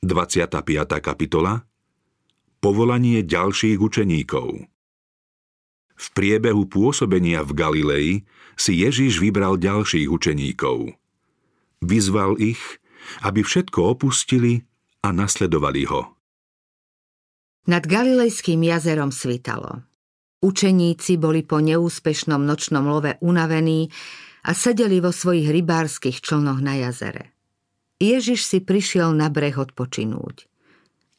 25. kapitola Povolanie ďalších učeníkov V priebehu pôsobenia v Galilei si Ježiš vybral ďalších učeníkov. Vyzval ich, aby všetko opustili a nasledovali ho. Nad Galilejským jazerom svitalo. Učeníci boli po neúspešnom nočnom love unavení a sedeli vo svojich rybárskych člnoch na jazere. Ježiš si prišiel na breh odpočinúť.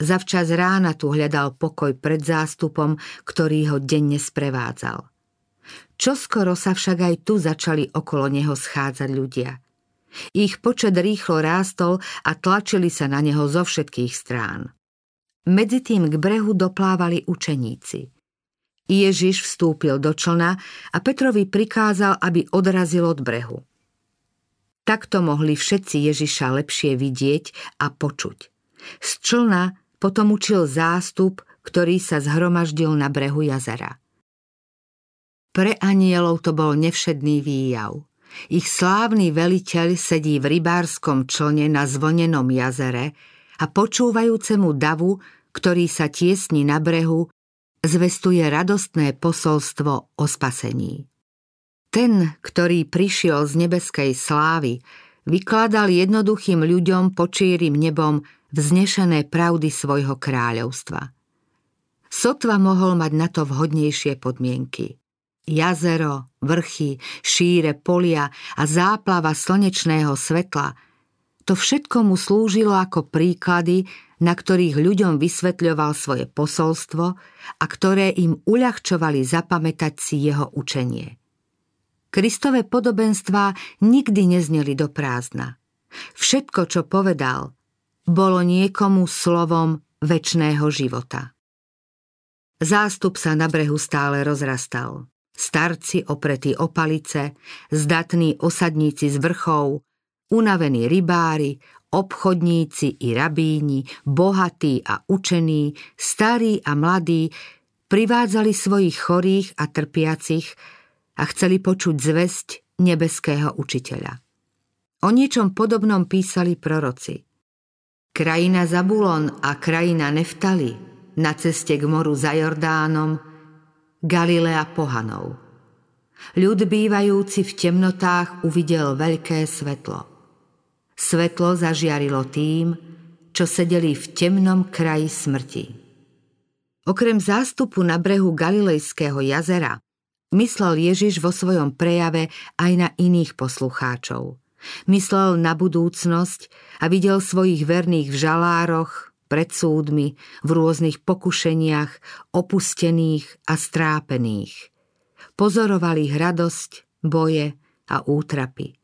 Zavčas rána tu hľadal pokoj pred zástupom, ktorý ho denne sprevádzal. Čoskoro sa však aj tu začali okolo neho schádzať ľudia. Ich počet rýchlo rástol a tlačili sa na neho zo všetkých strán. Medzi tým k brehu doplávali učeníci. Ježiš vstúpil do člna a Petrovi prikázal, aby odrazil od brehu. Takto mohli všetci Ježiša lepšie vidieť a počuť. Z člna potom učil zástup, ktorý sa zhromaždil na brehu jazera. Pre anielov to bol nevšedný výjav. Ich slávny veliteľ sedí v rybárskom člne na zvonenom jazere a počúvajúcemu davu, ktorý sa tiesni na brehu, zvestuje radostné posolstvo o spasení. Ten, ktorý prišiel z nebeskej slávy, vykladal jednoduchým ľuďom počírim nebom vznešené pravdy svojho kráľovstva. Sotva mohol mať na to vhodnejšie podmienky. Jazero, vrchy, šíre polia a záplava slnečného svetla – to všetko mu slúžilo ako príklady, na ktorých ľuďom vysvetľoval svoje posolstvo a ktoré im uľahčovali zapamätať si jeho učenie. Kristové podobenstvá nikdy nezneli do prázdna. Všetko, čo povedal, bolo niekomu slovom väčšného života. Zástup sa na brehu stále rozrastal. Starci opretí o palice, zdatní osadníci z vrchov, unavení rybári, obchodníci i rabíni, bohatí a učení, starí a mladí, privádzali svojich chorých a trpiacich, a chceli počuť zväzť nebeského učiteľa. O niečom podobnom písali proroci. Krajina Zabulon a krajina Neftali na ceste k moru za Jordánom, Galilea pohanov. Ľud bývajúci v temnotách uvidel veľké svetlo. Svetlo zažiarilo tým, čo sedeli v temnom kraji smrti. Okrem zástupu na brehu Galilejského jazera Myslel Ježiš vo svojom prejave aj na iných poslucháčov. Myslel na budúcnosť a videl svojich verných v žalároch, pred súdmi, v rôznych pokušeniach, opustených a strápených. Pozoroval ich radosť, boje a útrapy.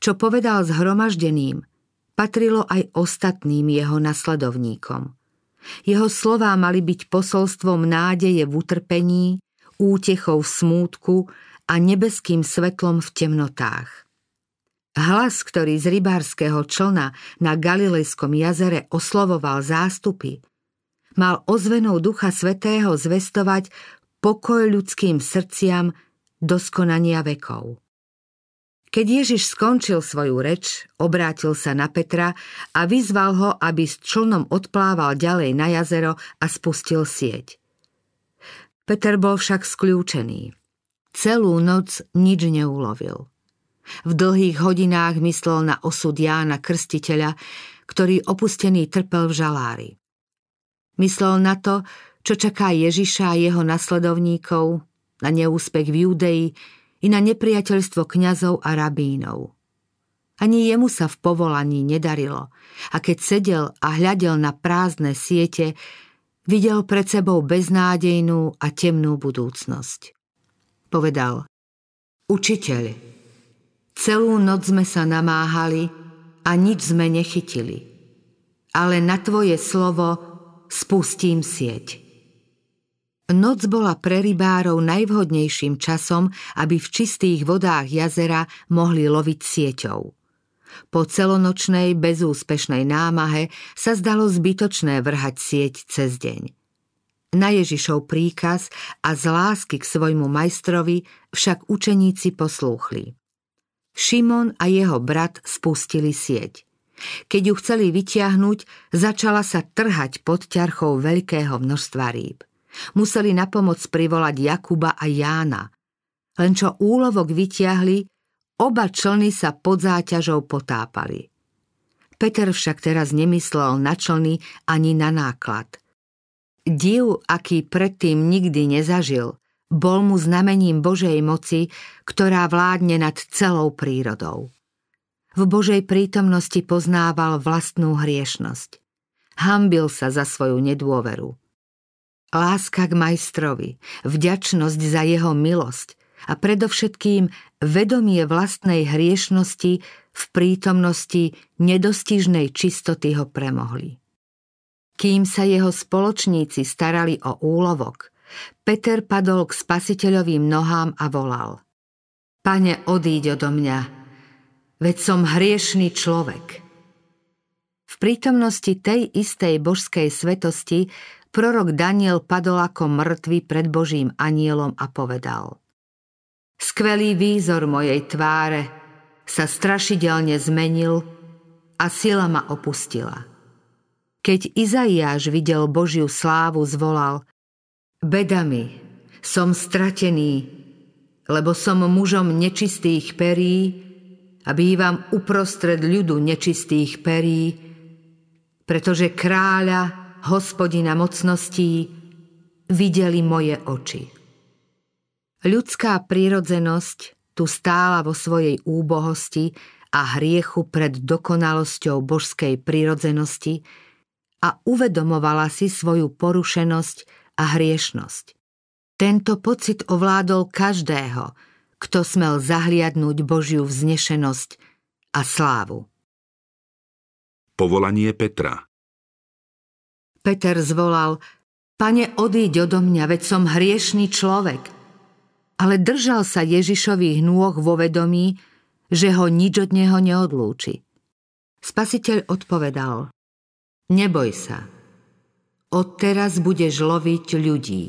Čo povedal zhromaždeným, patrilo aj ostatným jeho nasledovníkom. Jeho slová mali byť posolstvom nádeje v utrpení útechou v smútku a nebeským svetlom v temnotách. Hlas, ktorý z rybárskeho člna na Galilejskom jazere oslovoval zástupy, mal ozvenou Ducha Svetého zvestovať pokoj ľudským srdciam do skonania vekov. Keď Ježiš skončil svoju reč, obrátil sa na Petra a vyzval ho, aby s člnom odplával ďalej na jazero a spustil sieť. Peter bol však skľúčený. Celú noc nič neulovil. V dlhých hodinách myslel na osud Jána Krstiteľa, ktorý opustený trpel v žalári. Myslel na to, čo čaká Ježiša a jeho nasledovníkov, na neúspech v Judei i na nepriateľstvo kňazov a rabínov. Ani jemu sa v povolaní nedarilo a keď sedel a hľadel na prázdne siete, Videl pred sebou beznádejnú a temnú budúcnosť. Povedal, učiteľ, celú noc sme sa namáhali a nič sme nechytili, ale na tvoje slovo spustím sieť. Noc bola pre rybárov najvhodnejším časom, aby v čistých vodách jazera mohli loviť sieťou. Po celonočnej bezúspešnej námahe sa zdalo zbytočné vrhať sieť cez deň. Na Ježišov príkaz a z lásky k svojmu majstrovi však učeníci poslúchli. Šimon a jeho brat spustili sieť. Keď ju chceli vytiahnuť, začala sa trhať pod ťarchou veľkého množstva rýb. Museli na pomoc privolať Jakuba a Jána. Len čo úlovok vytiahli, oba člny sa pod záťažou potápali. Peter však teraz nemyslel na člny ani na náklad. Div, aký predtým nikdy nezažil, bol mu znamením Božej moci, ktorá vládne nad celou prírodou. V Božej prítomnosti poznával vlastnú hriešnosť. Hambil sa za svoju nedôveru. Láska k majstrovi, vďačnosť za jeho milosť a predovšetkým vedomie vlastnej hriešnosti v prítomnosti nedostižnej čistoty ho premohli. Kým sa jeho spoločníci starali o úlovok, Peter padol k spasiteľovým nohám a volal. Pane, odíď odo mňa, veď som hriešný človek. V prítomnosti tej istej božskej svetosti prorok Daniel padol ako mŕtvy pred Božím anielom a povedal Skvelý výzor mojej tváre sa strašidelne zmenil a sila ma opustila. Keď Izaiáš videl Božiu slávu, zvolal Beda mi, som stratený, lebo som mužom nečistých perí a bývam uprostred ľudu nečistých perí, pretože kráľa, hospodina mocností, videli moje oči. Ľudská prírodzenosť tu stála vo svojej úbohosti a hriechu pred dokonalosťou božskej prírodzenosti a uvedomovala si svoju porušenosť a hriešnosť. Tento pocit ovládol každého, kto smel zahliadnúť Božiu vznešenosť a slávu. Povolanie Petra Peter zvolal, Pane, odíď odo mňa, veď som hriešný človek. Ale držal sa Ježišových nôh vo vedomí, že ho nič od neho neodlúči. Spasiteľ odpovedal, Neboj sa, odteraz budeš loviť ľudí.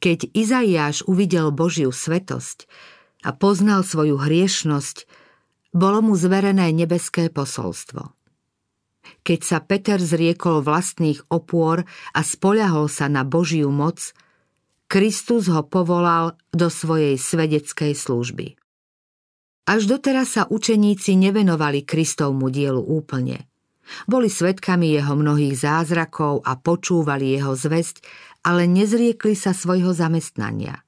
Keď Izaiáš uvidel Božiu svetosť a poznal svoju hriešnosť, bolo mu zverené nebeské posolstvo. Keď sa Peter zriekol vlastných opôr a spoľahol sa na Božiu moc, Kristus ho povolal do svojej svedeckej služby. Až doteraz sa učeníci nevenovali Kristovmu dielu úplne. Boli svetkami jeho mnohých zázrakov a počúvali jeho zväzť, ale nezriekli sa svojho zamestnania.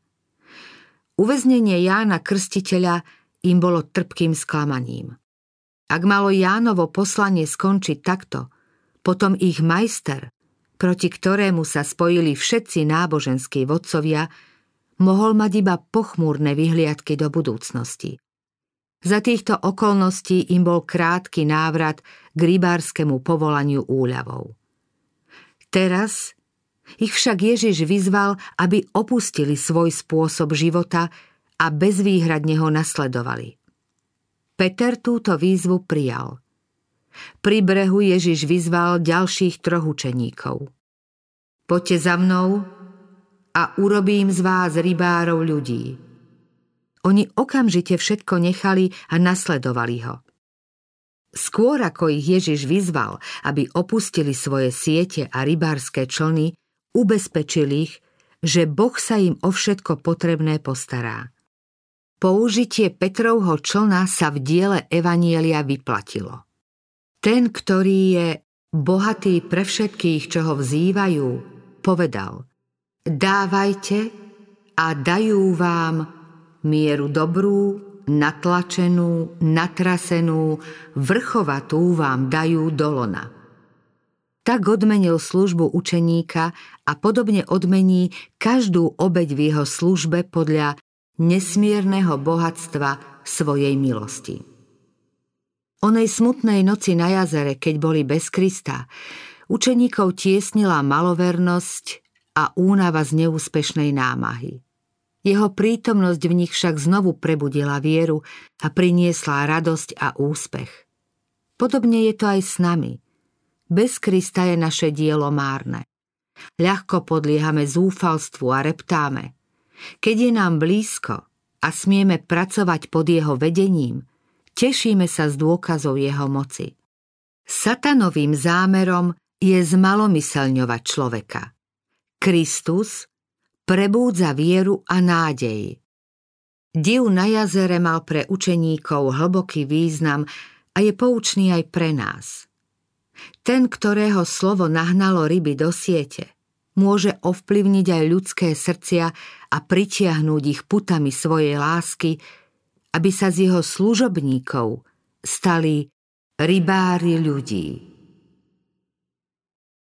Uväznenie Jána Krstiteľa im bolo trpkým sklamaním. Ak malo Jánovo poslanie skončiť takto, potom ich majster, proti ktorému sa spojili všetci náboženskí vodcovia, mohol mať iba pochmúrne vyhliadky do budúcnosti. Za týchto okolností im bol krátky návrat k rybárskému povolaniu úľavou. Teraz ich však Ježiš vyzval, aby opustili svoj spôsob života a bezvýhradne ho nasledovali. Peter túto výzvu prijal. Pri brehu Ježiš vyzval ďalších troch učeníkov. Poďte za mnou a urobím z vás rybárov ľudí. Oni okamžite všetko nechali a nasledovali ho. Skôr ako ich Ježiš vyzval, aby opustili svoje siete a rybárske člny, ubezpečil ich, že Boh sa im o všetko potrebné postará. Použitie Petrovho člna sa v diele Evanielia vyplatilo. Ten, ktorý je bohatý pre všetkých, čo ho vzývajú, povedal Dávajte a dajú vám mieru dobrú, natlačenú, natrasenú, vrchovatú vám dajú dolona. Tak odmenil službu učeníka a podobne odmení každú obeď v jeho službe podľa nesmierneho bohatstva svojej milosti. Onej smutnej noci na jazere, keď boli bez Krista, učeníkov tiesnila malovernosť a únava z neúspešnej námahy. Jeho prítomnosť v nich však znovu prebudila vieru a priniesla radosť a úspech. Podobne je to aj s nami – bez Krista je naše dielo márne. Ľahko podliehame zúfalstvu a reptáme. Keď je nám blízko a smieme pracovať pod jeho vedením, tešíme sa z dôkazov jeho moci. Satanovým zámerom je zmalomyselňovať človeka. Kristus prebúdza vieru a nádej. Div na jazere mal pre učeníkov hlboký význam a je poučný aj pre nás. Ten, ktorého slovo nahnalo ryby do siete, môže ovplyvniť aj ľudské srdcia a pritiahnuť ich putami svojej lásky, aby sa z jeho služobníkov stali rybári ľudí.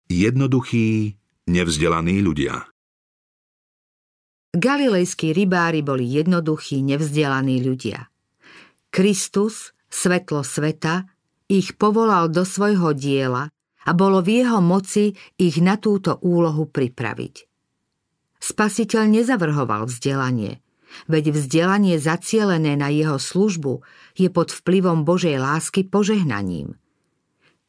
Jednoduchí, nevzdelaní ľudia Galilejskí rybári boli jednoduchí, nevzdelaní ľudia. Kristus, svetlo sveta, ich povolal do svojho diela a bolo v jeho moci ich na túto úlohu pripraviť. Spasiteľ nezavrhoval vzdelanie, veď vzdelanie zacielené na jeho službu je pod vplyvom Božej lásky požehnaním.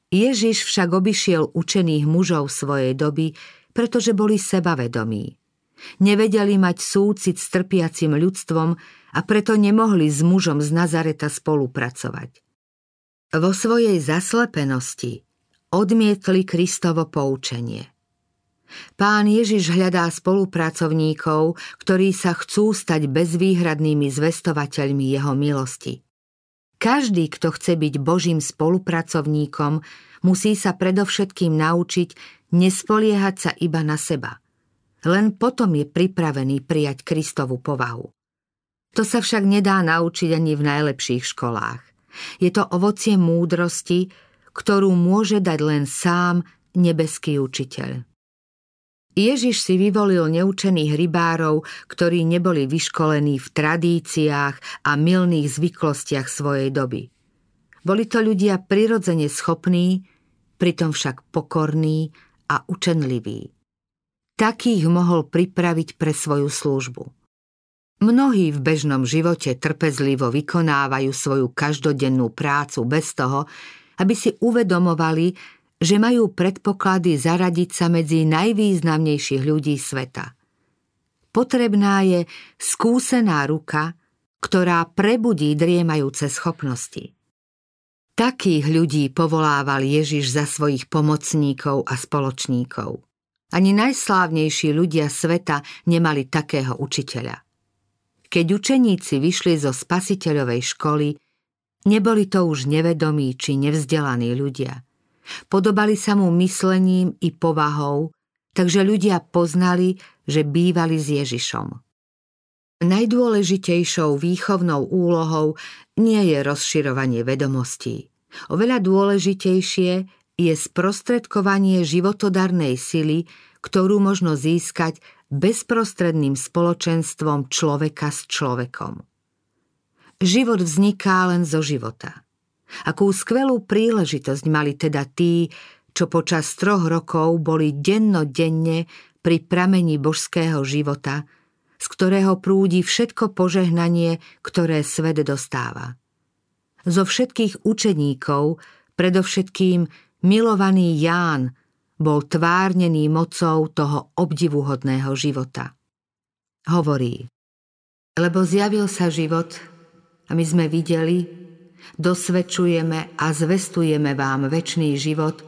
Ježiš však obišiel učených mužov svojej doby, pretože boli sebavedomí. Nevedeli mať súcit s trpiacim ľudstvom a preto nemohli s mužom z Nazareta spolupracovať. Vo svojej zaslepenosti odmietli Kristovo poučenie. Pán Ježiš hľadá spolupracovníkov, ktorí sa chcú stať bezvýhradnými zvestovateľmi jeho milosti. Každý, kto chce byť Božím spolupracovníkom, musí sa predovšetkým naučiť nespoliehať sa iba na seba – len potom je pripravený prijať Kristovu povahu. To sa však nedá naučiť ani v najlepších školách. Je to ovocie múdrosti, ktorú môže dať len sám nebeský učiteľ. Ježiš si vyvolil neučených rybárov, ktorí neboli vyškolení v tradíciách a milných zvyklostiach svojej doby. Boli to ľudia prirodzene schopní, pritom však pokorní a učenliví takých mohol pripraviť pre svoju službu. Mnohí v bežnom živote trpezlivo vykonávajú svoju každodennú prácu bez toho, aby si uvedomovali, že majú predpoklady zaradiť sa medzi najvýznamnejších ľudí sveta. Potrebná je skúsená ruka, ktorá prebudí driemajúce schopnosti. Takých ľudí povolával Ježiš za svojich pomocníkov a spoločníkov. Ani najslávnejší ľudia sveta nemali takého učiteľa. Keď učeníci vyšli zo spasiteľovej školy, neboli to už nevedomí či nevzdelaní ľudia. Podobali sa mu myslením i povahou, takže ľudia poznali, že bývali s Ježišom. Najdôležitejšou výchovnou úlohou nie je rozširovanie vedomostí. Oveľa dôležitejšie je sprostredkovanie životodarnej sily, ktorú možno získať bezprostredným spoločenstvom človeka s človekom. Život vzniká len zo života. Akú skvelú príležitosť mali teda tí, čo počas troch rokov boli dennodenne pri pramení božského života, z ktorého prúdi všetko požehnanie, ktoré svet dostáva. Zo všetkých učeníkov, predovšetkým milovaný Ján bol tvárnený mocou toho obdivuhodného života. Hovorí, lebo zjavil sa život a my sme videli, dosvedčujeme a zvestujeme vám väčší život,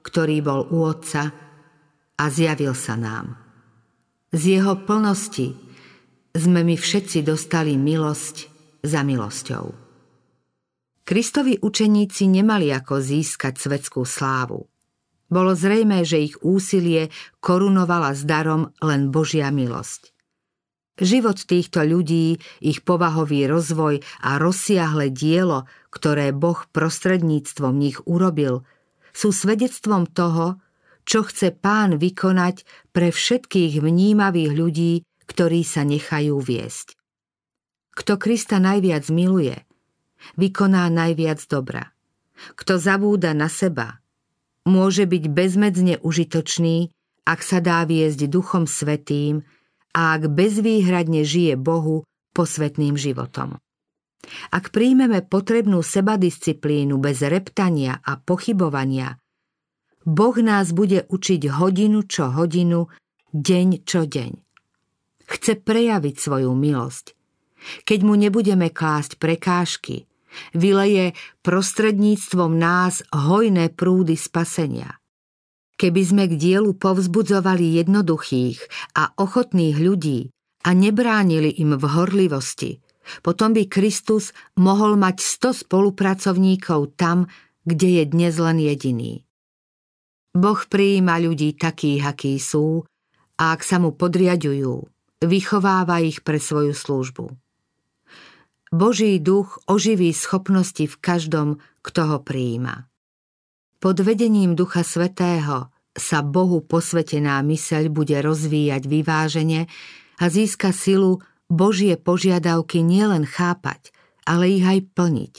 ktorý bol u Otca a zjavil sa nám. Z jeho plnosti sme my všetci dostali milosť za milosťou. Kristovi učeníci nemali ako získať svetskú slávu. Bolo zrejmé, že ich úsilie korunovala s darom len Božia milosť. Život týchto ľudí, ich povahový rozvoj a rozsiahle dielo, ktoré Boh prostredníctvom nich urobil, sú svedectvom toho, čo chce pán vykonať pre všetkých vnímavých ľudí, ktorí sa nechajú viesť. Kto Krista najviac miluje – vykoná najviac dobra. Kto zabúda na seba, môže byť bezmedzne užitočný, ak sa dá viesť Duchom Svetým a ak bezvýhradne žije Bohu posvetným životom. Ak príjmeme potrebnú sebadisciplínu bez reptania a pochybovania, Boh nás bude učiť hodinu čo hodinu, deň čo deň. Chce prejaviť svoju milosť. Keď mu nebudeme klásť prekážky, Vyleje prostredníctvom nás hojné prúdy spasenia. Keby sme k dielu povzbudzovali jednoduchých a ochotných ľudí a nebránili im v horlivosti, potom by Kristus mohol mať 100 spolupracovníkov tam, kde je dnes len jediný. Boh prijíma ľudí takých, akí sú, a ak sa mu podriadujú, vychováva ich pre svoju službu. Boží duch oživí schopnosti v každom, kto ho prijíma. Pod vedením Ducha Svetého sa Bohu posvetená myseľ bude rozvíjať vyvážene a získa silu Božie požiadavky nielen chápať, ale ich aj plniť.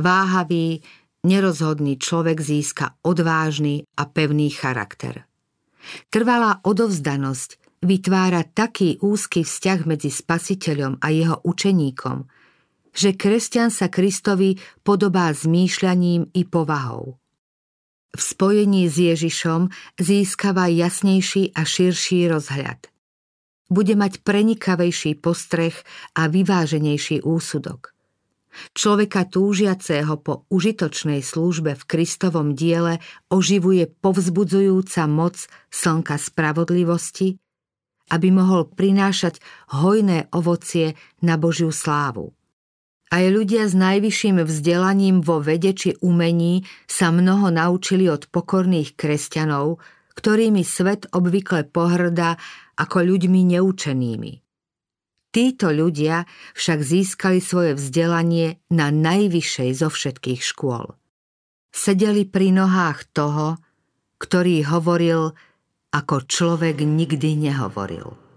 Váhavý, nerozhodný človek získa odvážny a pevný charakter. Trvalá odovzdanosť vytvára taký úzky vzťah medzi spasiteľom a jeho učeníkom, že kresťan sa Kristovi podobá zmýšľaním i povahou. V spojení s Ježišom získava jasnejší a širší rozhľad. Bude mať prenikavejší postreh a vyváženejší úsudok. Človeka túžiaceho po užitočnej službe v Kristovom diele oživuje povzbudzujúca moc slnka spravodlivosti, aby mohol prinášať hojné ovocie na Božiu slávu. Aj ľudia s najvyšším vzdelaním vo vede či umení sa mnoho naučili od pokorných kresťanov, ktorými svet obvykle pohrdá ako ľuďmi neučenými. Títo ľudia však získali svoje vzdelanie na najvyššej zo všetkých škôl. Sedeli pri nohách toho, ktorý hovoril, ako človek nikdy nehovoril.